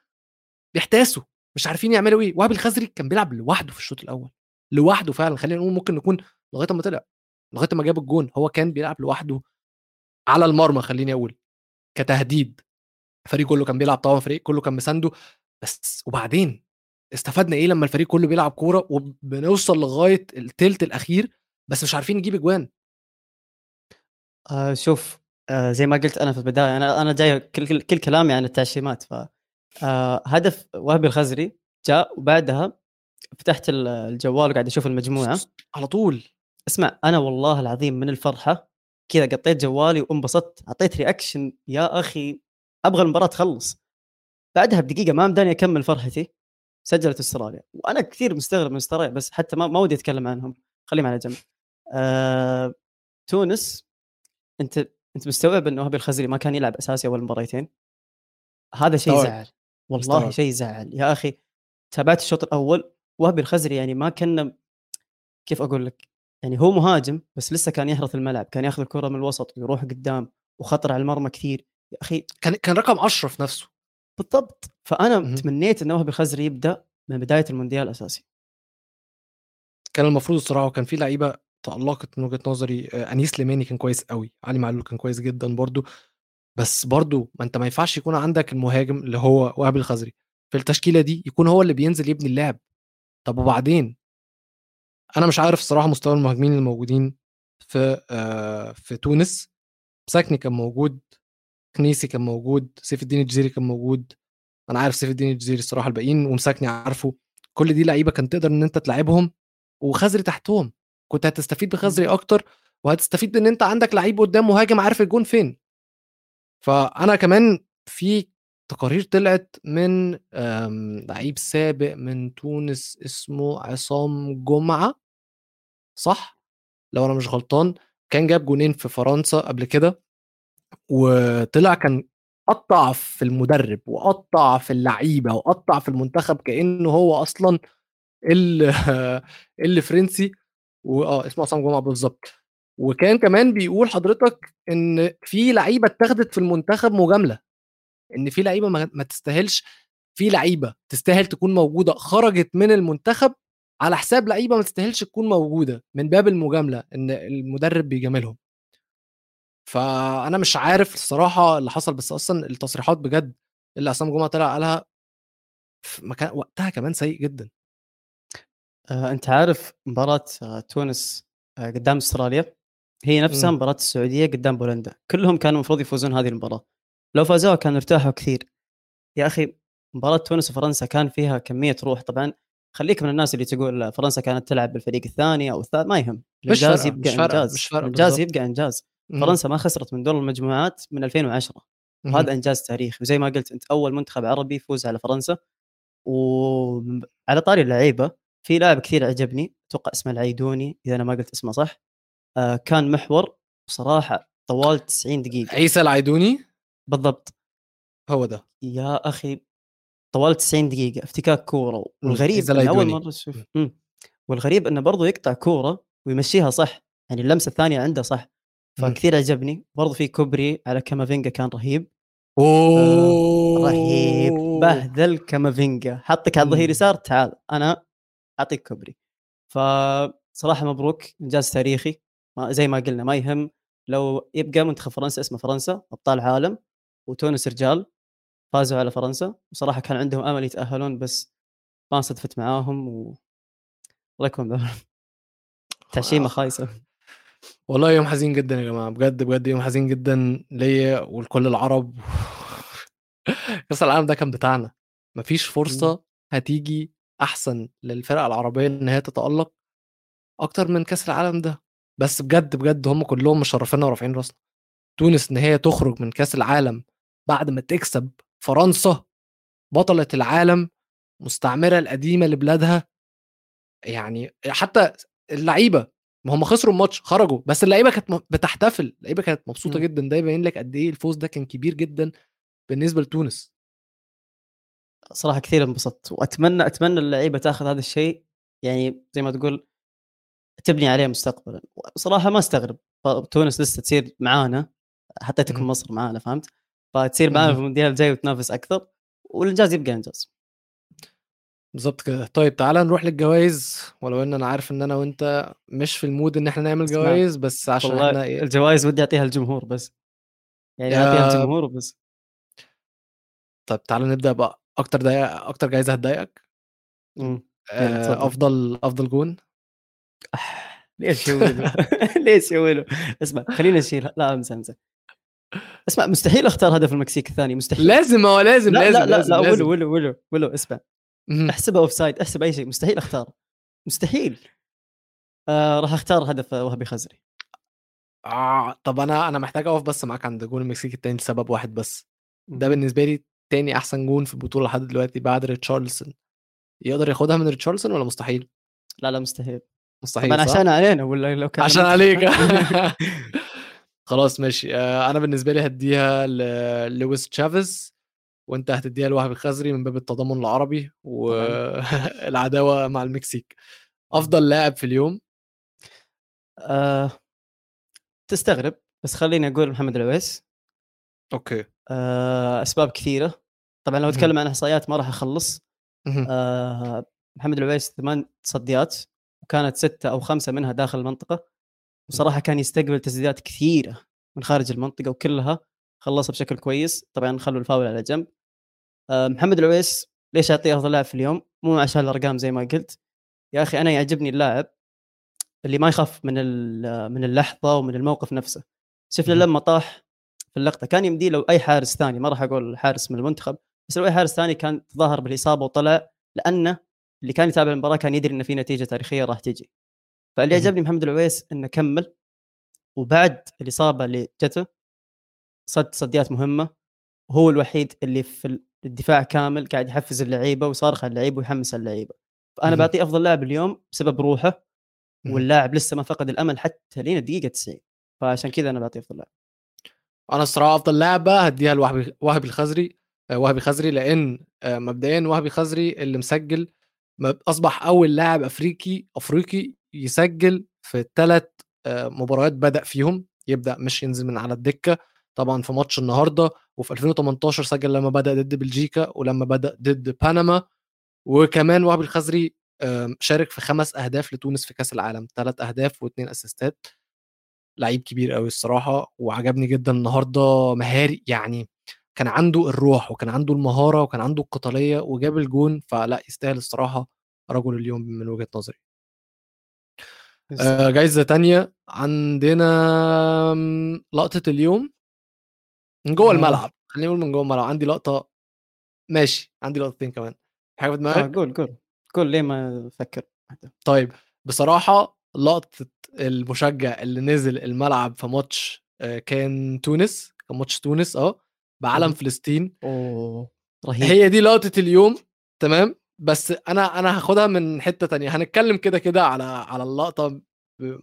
بيحتاسوا مش عارفين يعملوا إيه. وهاب الخزري كان بيلعب لوحده في الشوط الأول لوحده فعلا. خلينا نقول ممكن نكون لغاية ما طلع لغاية ما جاب الجون هو كان بيلعب لوحده على المرمى خليني أقول كتهديد. الفريق كله كان بيلعب طبعا الفريق كله كان مسانده بس وبعدين؟ استفدنا إيه لما الفريق كله بيلعب كورة وبنوصل لغاية التلت الأخير بس مش عارفين نجيب أجوان. آه شوف آه زي ما قلت أنا في البداية أنا أنا جاي كل, كل, كل كلامي عن التعشيمات ف آه هدف وهبي الخزري جاء وبعدها فتحت ال- الجوال وقاعد أشوف المجموعة. على طول. اسمع أنا والله العظيم من الفرحة كذا قطيت جوالي وانبسطت أعطيت reaction يا أخي أبغى المباراة تخلص. بعدها بدقيقة ما مداني أكمل فرحتي. سجلت استراليا. وأنا كثير مستغرب من استراليا بس حتى ما, ما ودي أتكلم عنهم. خليهم على جنب. آه، تونس أنت أنت مستوعب إنه وهبي الخزري ما كان يلعب أساسي أول مباريتين؟ هذا شيء. زعل. والله. شيء زعل. يا أخي تابعت الشوط الأول وهبي الخزري يعني ما كنا كيف أقول لك؟ يعني هو مهاجم بس لسه كان يحرث الملعب كان ياخذ الكرة من الوسط ويروح قدام وخطر على المرمى كثير. يا أخي كان كان رقم 10 في نفسه. بالضبط. فأنا مهم. تمنيت إن وهبي خزري يبدأ من بداية المونديال أساسي. كان المفروض الصراحة وكان في لعيبة تألقت من وجهة نظري آه، أنيس سليماني كان كويس قوي علي معلول كان كويس جدا برضو. بس برضو ما أنت ما ينفعش يكون عندك المهاجم اللي هو وهاب الخزري. في التشكيلة دي يكون هو اللي بينزل يبني اللعب. طب وبعدين؟ أنا مش عارف الصراحة مستوى المهاجمين الموجودين في آه في تونس. مساكني كان موجود كنيسي كان موجود سيف الدين الجزيري كان موجود. أنا عارف سيف الدين الجزيري الصراحة الباقيين ومساكني عارفه. كل دي لعيبة كان تقدر إن أنت تلعبهم وخزري تحتهم. كنت هتستفيد بخزري أكتر وهتستفيد بان أنت عندك لعيب قدام مهاجم عارف الجون فين. فأنا كمان في تقارير طلعت من لعيب سابق من تونس اسمه عصام جمعة. صح؟ لو أنا مش غلطان كان جاب جونين في فرنسا قبل كده. وطلع كان قطع في المدرب وقطع في اللعيبة وقطع في المنتخب كأنه هو أصلا ال- اللي فرنسي واه اسمه عصام جمعة بالظبط. وكان كمان بيقول حضرتك إن في لعيبة اتاخدت في المنتخب مجاملة إن في لعيبة ما تستاهلش في لعيبة تستاهل تكون موجودة خرجت من المنتخب على حساب لعيبة ما تستاهلش تكون موجودة من باب المجاملة إن المدرب بيجاملهم. فأنا مش عارف الصراحة اللي حصل بس أصلا التصريحات بجد اللي عصام جمعة طلع قالها في مكان وقتها كمان سيء جدا. آه، أنت عارف مباراة آه، تونس آه، قدام أستراليا؟ هي نفسها مم. مباراة السعودية قدام بولندا. كلهم كانوا المفروض يفوزون هذه المباراة. لو فازوها كانوا ارتاحوا كثير. يا أخي مباراة تونس وفرنسا كان فيها كمية روح. طبعا خليك من الناس اللي تقول فرنسا كانت تلعب بالفريق الثاني أو الثالث ما يهم. الإنجاز يبقى إنجاز. الإنجاز. يبقى إنجاز. مم. فرنسا ما خسرت من دور المجموعات من 2010 مهم. وهذا إنجاز تاريخي. وزي ما قلت أنت أول منتخب عربي يفوز على فرنسا. وعلى طاري اللعيبة في لاعب كثير عجبني أتوقع اسمه العيدوني إذا أنا ما قلت اسمه صح. آه كان محور بصراحة طوال 90 دقيقة. عيسى العيدوني؟ بالضبط. هو ده. يا أخي طوال 90 دقيقة افتكاك كورة. والغريب عيسى إن أول. مرة أشوف. والغريب إنه برضه يقطع كورة ويمشيها صح. يعني اللمسة الثانية عنده صح. فكثير عجبني برضه في كوبري على كامافينجا كان رهيب. أوه! رهيب بهدل كامافينجا حطك على الظهير. يسار تعال. أنا أعطيك كوبري. فصراحه مبروك. إنجاز تاريخي. ما زي ما قلنا ما يهم. لو يبقى منتخب فرنسا اسمه فرنسا أبطال عالم وتونس رجال فازوا على فرنسا. وصراحه كان عندهم أمل يتأهلون بس ما صدفت معاهم و الله يكون بعونهم. تعشيمة خايسة. والله يوم حزين جدا يا جماعة بجد بجد يوم حزين جدا ليا ولكل العرب. كأس العالم ده كان بتاعنا. مفيش فرصة هتيجي أحسن للفرق العربية إن هي تتألق أكتر من كأس العالم ده. بس بجد بجد هم كلهم مشرفينا ورافعين راسنا. تونس إن هي تخرج من كأس العالم بعد ما تكسب فرنسا بطلة العالم مستعمرة القديمة لبلادها. يعني حتى اللعيبة ما هم خسروا الماتش خرجوا. بس اللعيبة كانت م- بتحتفل. اللعيبة كانت مبسوطة مم. جدا. ده يبين لك قد إيه الفوز ده كان كبير جدا بالنسبة لتونس. صراحة كثير انبسطت. وأتمنى أتمنى اللعيبة تاخذ هذا الشيء. يعني زي ما تقول تبني عليه مستقبلا. صراحة ما استغرب. تونس لسه تصير معانا. حتى تكون مهم. مصر معانا فهمت؟ فتصير معانا. في المونديال الجاي وتنافس أكثر. والإنجاز يبقى إنجاز. بالظبط كده. طيب تعالى نروح للجوائز ولو إن أنا عارف إن أنا وأنت مش في ال mood إن إحنا نعمل اسمع، جوائز بس عشان والله إحنا إيه الجوائز ودي أعطيها الجمهور بس. يعني أعطيها الجمهور وبس. طيب تعالى نبدأ بقى. أكتر دقيقة أكتر جايزة هتضايقك؟ آه،. أفضل أفضل جون؟ ليش يسوي ليش يسوي له اسمع خلينا نشيل لا أنسى أنسى. اسمع مستحيل أختار هدف المكسيك الثاني مستحيل. لازم هو لازم لا لازم لا لا, لازم لا لازم. ولو ولو ولو ولو اسمع. أحسبها offside أحسب أي شيء مستحيل أختار. مستحيل. آه راح أختار هدف وهبي خزري. آه طب أنا أنا محتاج أقف بس معاك عند جون المكسيك التاني لسبب واحد بس. ده بالنسبة لي تاني أحسن جون في البطولة لحد دلوقتي بعد ريتشارلسون. يقدر ياخدها من ريتشارلسون ولا مستحيل؟ لا لا مستحيل. مستحيل طبعا؟ عشان علينا ولا لو كان عشان عليك. خلاص ماشي. آه، أنا بالنسبة لي هديها للويس تشافيز. وأنت هتديها لوهبي خزري من باب التضامن العربي والعداوة مع المكسيك. أفضل لاعب في اليوم؟ آه تستغرب بس خليني أقول محمد العويس. أوكي. آه أسباب كثيرة. طبعا لو. أتكلم عن إحصائيات ما راح أخلص. آه محمد العويس ثمان تصديات وكانت ستة أو خمسة منها داخل المنطقة. وصراحة كان يستقبل تسديدات كثيرة من خارج المنطقة وكلها. خلصها بشكل كويس. طبعا خلوا الفاول على جنب. آه محمد العويس ليش أعطيه أفضل لاعب في اليوم؟ مو عشان الأرقام زي ما قلت. يا أخي أنا يعجبني اللاعب اللي ما يخاف من من اللحظة ومن الموقف نفسه. شفنا. لما طاح في اللقطة كان يمدي لو أي حارس ثاني ما راح أقول حارس من المنتخب بس لو أي حارس ثاني كان تظاهر بالإصابة وطلع لأنه اللي كان يتابع المباراة كان يدري ان في نتيجة تاريخية راح تجي. فاللي. عجبني محمد العويس إنه كمل وبعد الإصابة اللي جته صد تصديات مهمة. وهو الوحيد اللي في الدفاع كامل قاعد يحفز اللعيبة ويصارخ على اللعيبة ويحمس اللعيبة. فانا. بعطيه أفضل لاعب اليوم بسبب روحه. واللاعب لسه ما فقد الأمل حتى لين الدقيقة 90 فعشان كذا أنا بعطيه أفضل لاعب. أنا الصراحة أفضل لاعب بقى هديها لوهبي وهبي الخزري آه، وهبي خزري لأن آه، مبدئيا وهبي خزري اللي مسجل أصبح أول لاعب أفريقي أفريقي يسجل في الثلاث مباريات بدأ فيهم يبدأ مش ينزل من على الدكة. طبعا في ماتش النهارده وفي 2018 سجل لما بدأ ضد بلجيكا ولما بدأ ضد بنما وكمان وهبي الخزري شارك في خمس أهداف لتونس في كأس العالم. ثلاث أهداف واثنين أسيستات. لعيب كبير قوي الصراحة وعجبني جدا النهارده مهاري يعني كان عنده الروح وكان عنده المهارة وكان عنده القتالية وجاب الجون فلا يستاهل الصراحة رجل اليوم من وجهة نظري. آه جايزة تانية عندنا لقطة اليوم. من جوه. الملعب خلينا نقول من جوه الملعب عندي لقطة ماشي عندي لقطتين كمان حاجة في آه دماغك؟ قول قول قول ليه ما أفكر طيب بصراحة لقطة المشجع اللي نزل الملعب في ماتش آه، كان تونس كان ماتش تونس آه بعلم. فلسطين. أوه رهيب. هي دي لقطة اليوم تمام؟ بس أنا أنا هاخدها من حتة تانية هنتكلم كده كده على على اللقطة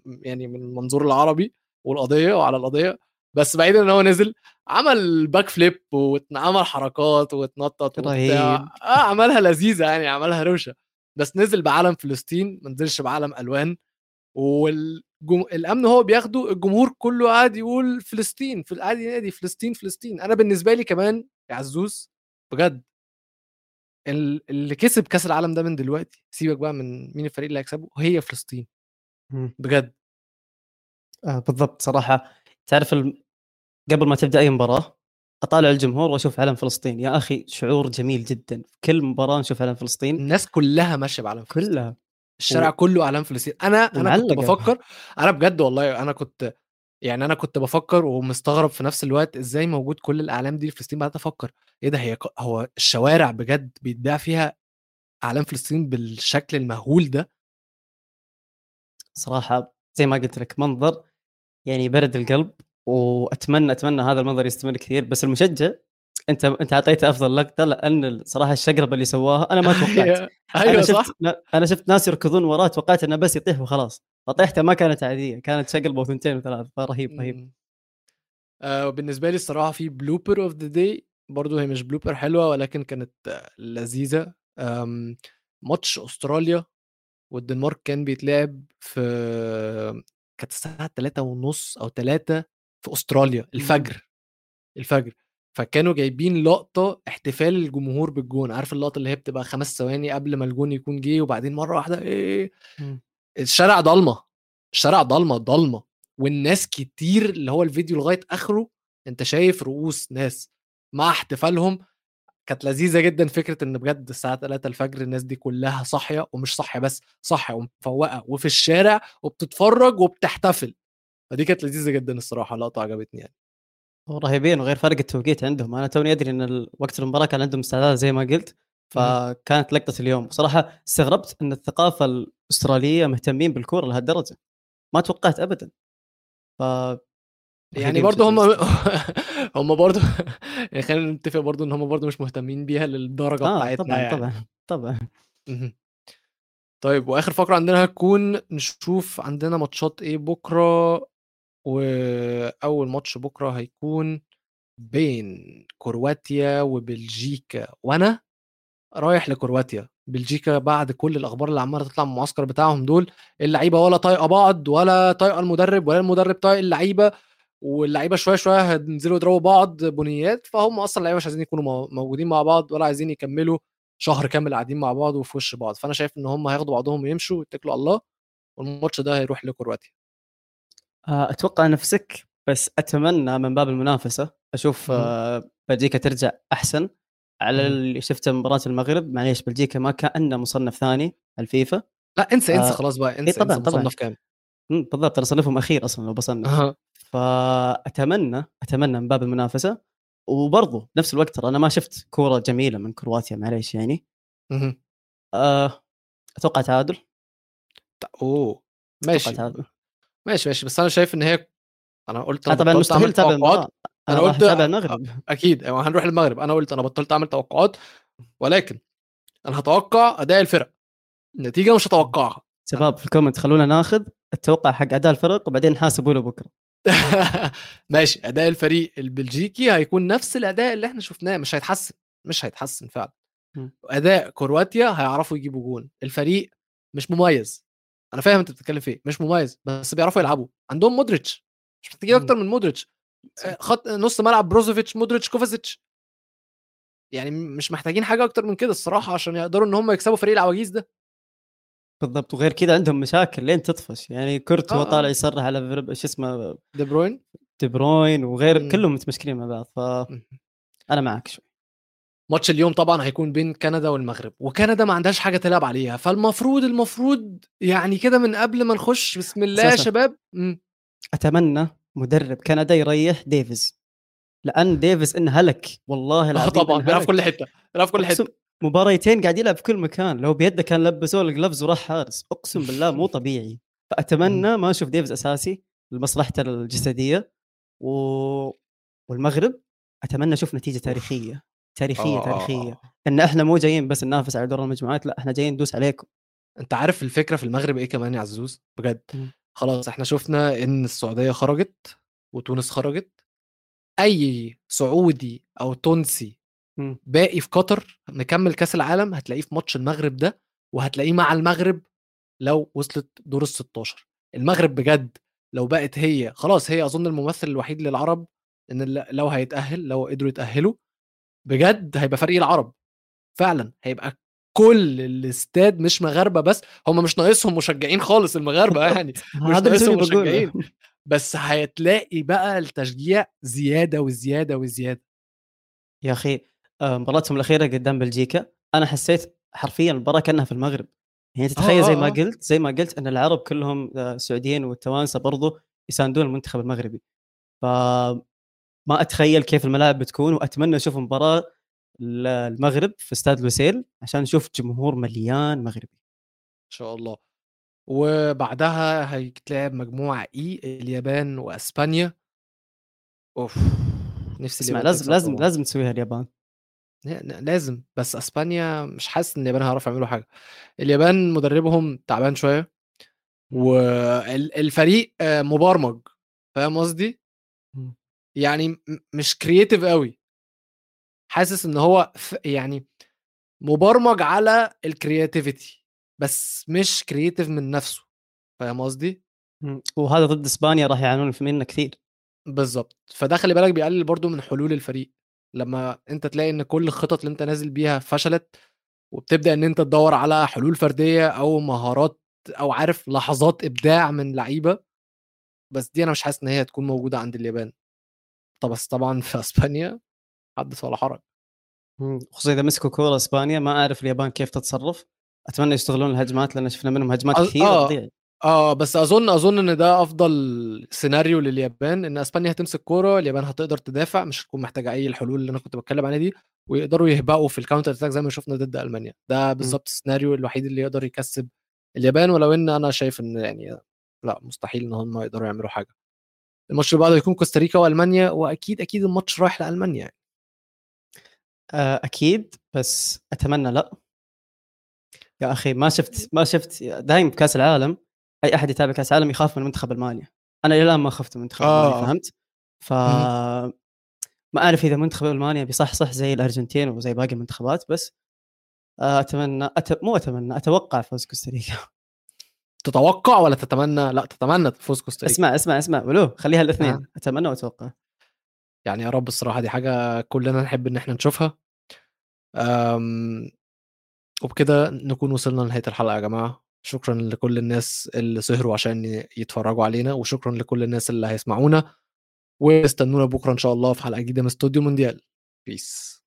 يعني من المنظور العربي والقضية وعلى القضية. بس بعيدا إن هو نزل عمل باك فليب وعمل حركات واتنطط وبتاع. رهيب. آه عملها لذيذة يعني عملها روشة. بس نزل بعلم فلسطين ما نزلش بعلم ألوان. والامن هو بياخده الجمهور كله قاعد يقول فلسطين في قاعد ينادي فلسطين فلسطين. أنا بالنسبة لي كمان يا عزوز بجد. ال- اللي كسب كأس العالم ده من دلوقتي سيبك بقى من مين الفريق اللي هيكسبه هي فلسطين. بجد. آه بالضبط صراحة. تعرف الم... قبل ما تبدأ أي مباراة أطالع الجمهور وأشوف علم فلسطين. يا أخي شعور جميل جدا. كل مباراة نشوف علم فلسطين. الناس كلها ماشية بعلم فلسطين. كلها. الشارع و- كله اعلام فلسطين. أنا أنا كنت. بفكر أنا بجد والله أنا كنت يعني أنا كنت بفكر ومستغرب في نفس الوقت إزاي موجود كل الأعلام دي لفلسطين. بعد أفكر إيه ده هي هو الشوارع بجد بيتباع فيها اعلام فلسطين بالشكل المهول ده؟ صراحة زي ما قلت لك منظر يعني برد القلب وأتمنى أتمنى هذا المنظر يستمر كثير بس المشجع أنت أنت أعطيته أفضل لقطة لأن صراحة الشقلبه اللي سواها أنا ما توقعت. أيوه أنا صح. شفت أنا شفت ناس يركضون وراه توقعت إنه بس يطيح وخلاص. فطيحته ما كانت عادية كانت شقلبه وثنتين وثلاث فرهيب رهيب مم. آه بالنسبة لي الصراحة في blooper of the day برضه هي مش blooper حلوة ولكن كانت لذيذة. ماتش أستراليا والدنمارك كان بيتلعب في كانت الساعة 3 ونص أو 3 في أستراليا الفجر الفجر. فكانوا جايبين لقطة احتفال الجمهور بالجون عارف اللقطة اللي هي بتبقى خمس ثواني قبل ما الجون يكون جه وبعدين مرة واحدة إيه مم. الشارع ضلمة الشارع ضلمة ضلمة. والناس كتير اللي هو الفيديو لغاية آخره أنت شايف رؤوس ناس مع احتفالهم كانت لذيذة جدا فكرة إن بجد الساعة 3 الفجر الناس دي كلها صاحية ومش صاحية بس صاحية ومفوقة وفي الشارع وبتتفرج وبتحتفل. فدي كانت لذيذة جدا الصراحة لقطة عجبتني يعني. رهيبين وغير فرق التوقيت عندهم. أنا توني أدري إن وقت المباراة كان عندهم استعداد زي ما قلت فكانت لقطة اليوم. صراحة استغربت إن الثقافة الأسترالية مهتمين بالكورة لهالدرجة. ما توقعت ابدا. ف يعني برضه هم هم برضه يعني خلينا نتفق برضه إن هم برضه مش مهتمين بيها للدرجة آه بتاعتنا طبعا يعني. طبعا طبعا. طيب وآخر فقرة عندنا هتكون نشوف عندنا ماتشات إيه بكرة وأول ماتش بكرة هيكون بين كرواتيا وبلجيكا. وأنا رايح لكرواتيا. بلجيكا بعد كل الأخبار اللي عمالة تطلع من المعسكر بتاعهم دول اللعيبة ولا طايقة بعض ولا طايقة المدرب ولا المدرب طايق اللعيبة. واللعيبة شوية شوية هينزلوا يضربوا بعض بنيات فهم أصلا اللعيبة مش عايزين يكونوا مو- موجودين مع بعض ولا عايزين يكملوا شهر كامل قاعدين مع بعض وفي وش بعض. فأنا شايف إن هم هياخدوا بعضهم ويمشوا ويتكلوا على الله والماتش ده هيروح لكرواتيا. آه، أتوقع نفسك بس أتمنى من باب المنافسة أشوف. آه، بلجيكا ترجع أحسن على. اللي شفته مباراة المغرب. معليش بلجيكا ما كأنه مصنف ثاني الفيفا. لا انسى انسى آه، خلاص بقى انسى طبعا انسى طبعا مصنف كام بالضبط أنا صنفهم أخير أصلا لو بصنف. فأتمنى أتمنى من باب المنافسة. وبرضه بنفس الوقت ترى أنا ما شفت كورة جميلة من كرواتيا معليش يعني. آه، أتوقع تعادل. أوه ماشي. تعادل. ماشي ماشي. بس أنا شايف إن هي أنا قلت آه، أنا طبعا بطلت مستحيل المباراه أنا أنا راح قلت اتابع المغرب. أكيد. أيوة، هنروح المغرب. أنا قلت أنا بطلت أعمل توقعات ولكن أنا هتوقع أداء الفرق. النتيجه مش هتوقعها. شباب في ال comment خلونا ناخذ التوقع حق أداء الفرق وبعدين نحاسبه له بكرة. ماشي أداء الفريق البلجيكي هيكون نفس الأداء اللي إحنا شفناه مش هيتحسن مش هيتحسن فعلا. أداء كرواتيا هيعرفوا يجيبوا جون الفريق مش مميز. أنا فاهم أنت بتتكلم في إيه مش مميز بس بيعرفوا يلعبوا. عندهم مودريتش مش محتاجين. أكتر من مودريتش. آه، خط نص ملعب بروزوفيتش مودريتش كوفازيتش. يعني مش محتاجين حاجة أكتر من كده الصراحة عشان يقدروا إن هم يكسبوا فريق العواجيز ده. بالضبط. وغير كذا عندهم مشاكل. لين تطفش؟ يعني كورتوا آه، طالع آه. يصرح على شو اسمه؟ دي بروين؟ دي بروين. وغير مم. كلهم متمشكلين مع بعض. فانا معك شوي. ماتش اليوم طبعا هيكون بين كندا والمغرب. وكندا ما عندهاش حاجة تلعب عليها. فالمفروض المفروض يعني كده من قبل ما نخش. بسم الله يا. شباب. مم. أتمنى مدرب كندا يريح ديفيز. لأن ديفيز إنهلك. والله آه العظيم طبعا. بيلعب في. كل حتة. بيلعب في كل حتة. مباريتين قاعد يلعب في كل مكان. لو بيده كان لبسوه ال gloves وراح حارس. اقسم بالله مو طبيعي. فأتمنى ما أشوف ديفيز أساسي لمصلحته الجسدية. و... والمغرب أتمنى أشوف نتيجة تاريخية. تاريخية آه، آه، تاريخية. آه. إن إحنا مو جايين بس ننافس على دور المجموعات لا إحنا جايين ندوس عليكم. أنت عارف الفكرة في المغرب إيه كمان يا عزوز؟ بجد. خلاص إحنا شفنا إن السعودية خرجت وتونس خرجت. أي سعودي أو تونسي باقي في قطر مكمل كاس العالم هتلاقيه في ماتش المغرب ده وهتلاقيه مع المغرب لو وصلت دور ال 16 المغرب بجد لو بقت هي خلاص هي أظن الممثل الوحيد للعرب إن لو هيتأهل لو قدروا يتأهلوا بجد هيبقى فريق العرب. فعلا هيبقى كل الاستاد مش مغاربة بس هم مش ناقصهم مشجعين خالص المغاربة يعني مش ناقصهم. مشجعين. بس هتلاقي بقى التشجيع زيادة وزيادة وزيادة. يا أخي مباراتهم الأخيرة قدام بلجيكا أنا حسيت حرفيا المباراه كانها في المغرب. يعني تتخيل آه، زي آه، ما آه. قلت زي ما قلت إن العرب كلهم آه، السعوديين والتوانسة برضو يساندون المنتخب المغربي. ف ما أتخيل كيف الملاعب بتكون وأتمنى أشوف مباراة المغرب في استاد لوسيل عشان نشوف جمهور مليان مغربي. إن شاء الله. وبعدها هيتلعب مجموعة اي اليابان وإسبانيا. أوف نفسي اسمع اليابان لازم لازم طبعاً. لازم تسويها اليابان. لازم. بس إسبانيا مش حاسس إن اليابان هيعرفوا يعملوا حاجة. اليابان مدربهم تعبان شوية والفريق مبرمج. فاهم قصدي. يعني مش creative قوي حاسس إن هو يعني مبرمج على ال creativity بس مش creative من نفسه. فاهم قصدي. وهذا ضد إسبانيا راح يعانون منه كثير. بالظبط فده خلي بالك بيقلل برضو من حلول الفريق. لما أنت تلاقي إن كل الخطط اللي أنت نازل بيها فشلت وبتبدأ إن أنت تدور على حلول فردية أو مهارات أو عارف لحظات إبداع من لعيبة بس دي أنا مش حاسس إن هي هتكون موجودة عند اليابان طب بس طبعا في أسبانيا حدث ولا حرج. خصوصا إذا مسكوا كورة اسبانيا ما أعرف اليابان كيف تتصرف أتمنى يستغلون الهجمات لأن شفنا منهم هجمات كثيرة آه. تضيع آه بس اظن أظن إن ده أفضل سيناريو لليابان إن أسبانيا هتمسك كورة اليابان هتقدر تدافع مش هتكون محتاجة أي الحلول اللي أنا كنت بتكلم عليها دي ويقدروا يهبقوا في ال counter attack زي ما شفنا ضد ألمانيا. ده بالظبط السيناريو الوحيد اللي يقدر يكسب اليابان ولو إن أنا شايف إن يعني لأ مستحيل إن هم يقدروا يعملوا حاجة. الماتش اللي بعده هيكون كوستاريكا وألمانيا واكيد أكيد الماتش رايح لألمانيا يعني. آه، أكيد بس أتمنى لأ. يا أخي ما شفت ما شفت دايم بكاس العالم أي أحد يتابع كأس العالم يخاف من منتخب المانيا. أنا إلى الآن ما خفت من منتخب آه. المانيا فهمت؟ ف ما أعرف إذا منتخب ألمانيا بيصحصح زي الأرجنتين وزي باقي المنتخبات بس آه، أتمنى أت... مو أتمنى أتوقع فوز كوستاريكا. تتوقع ولا تتمنى؟ لا تتمنى فوز كوستاريكا. اسمع اسمع اسمع ولو خليها الاثنين. آه. أتمنى وأتوقع. يعني يا رب الصراحة دي حاجة كلنا نحب إن إحنا نشوفها. أم... وبكده نكون وصلنا لنهاية الحلقة يا جماعة. شكرا لكل الناس اللي سهروا عشان يتفرجوا علينا وشكرا لكل الناس اللي هيسمعونا واستنونا بكرة إن شاء الله في حلقة جديدة من استوديو مونديال. بيس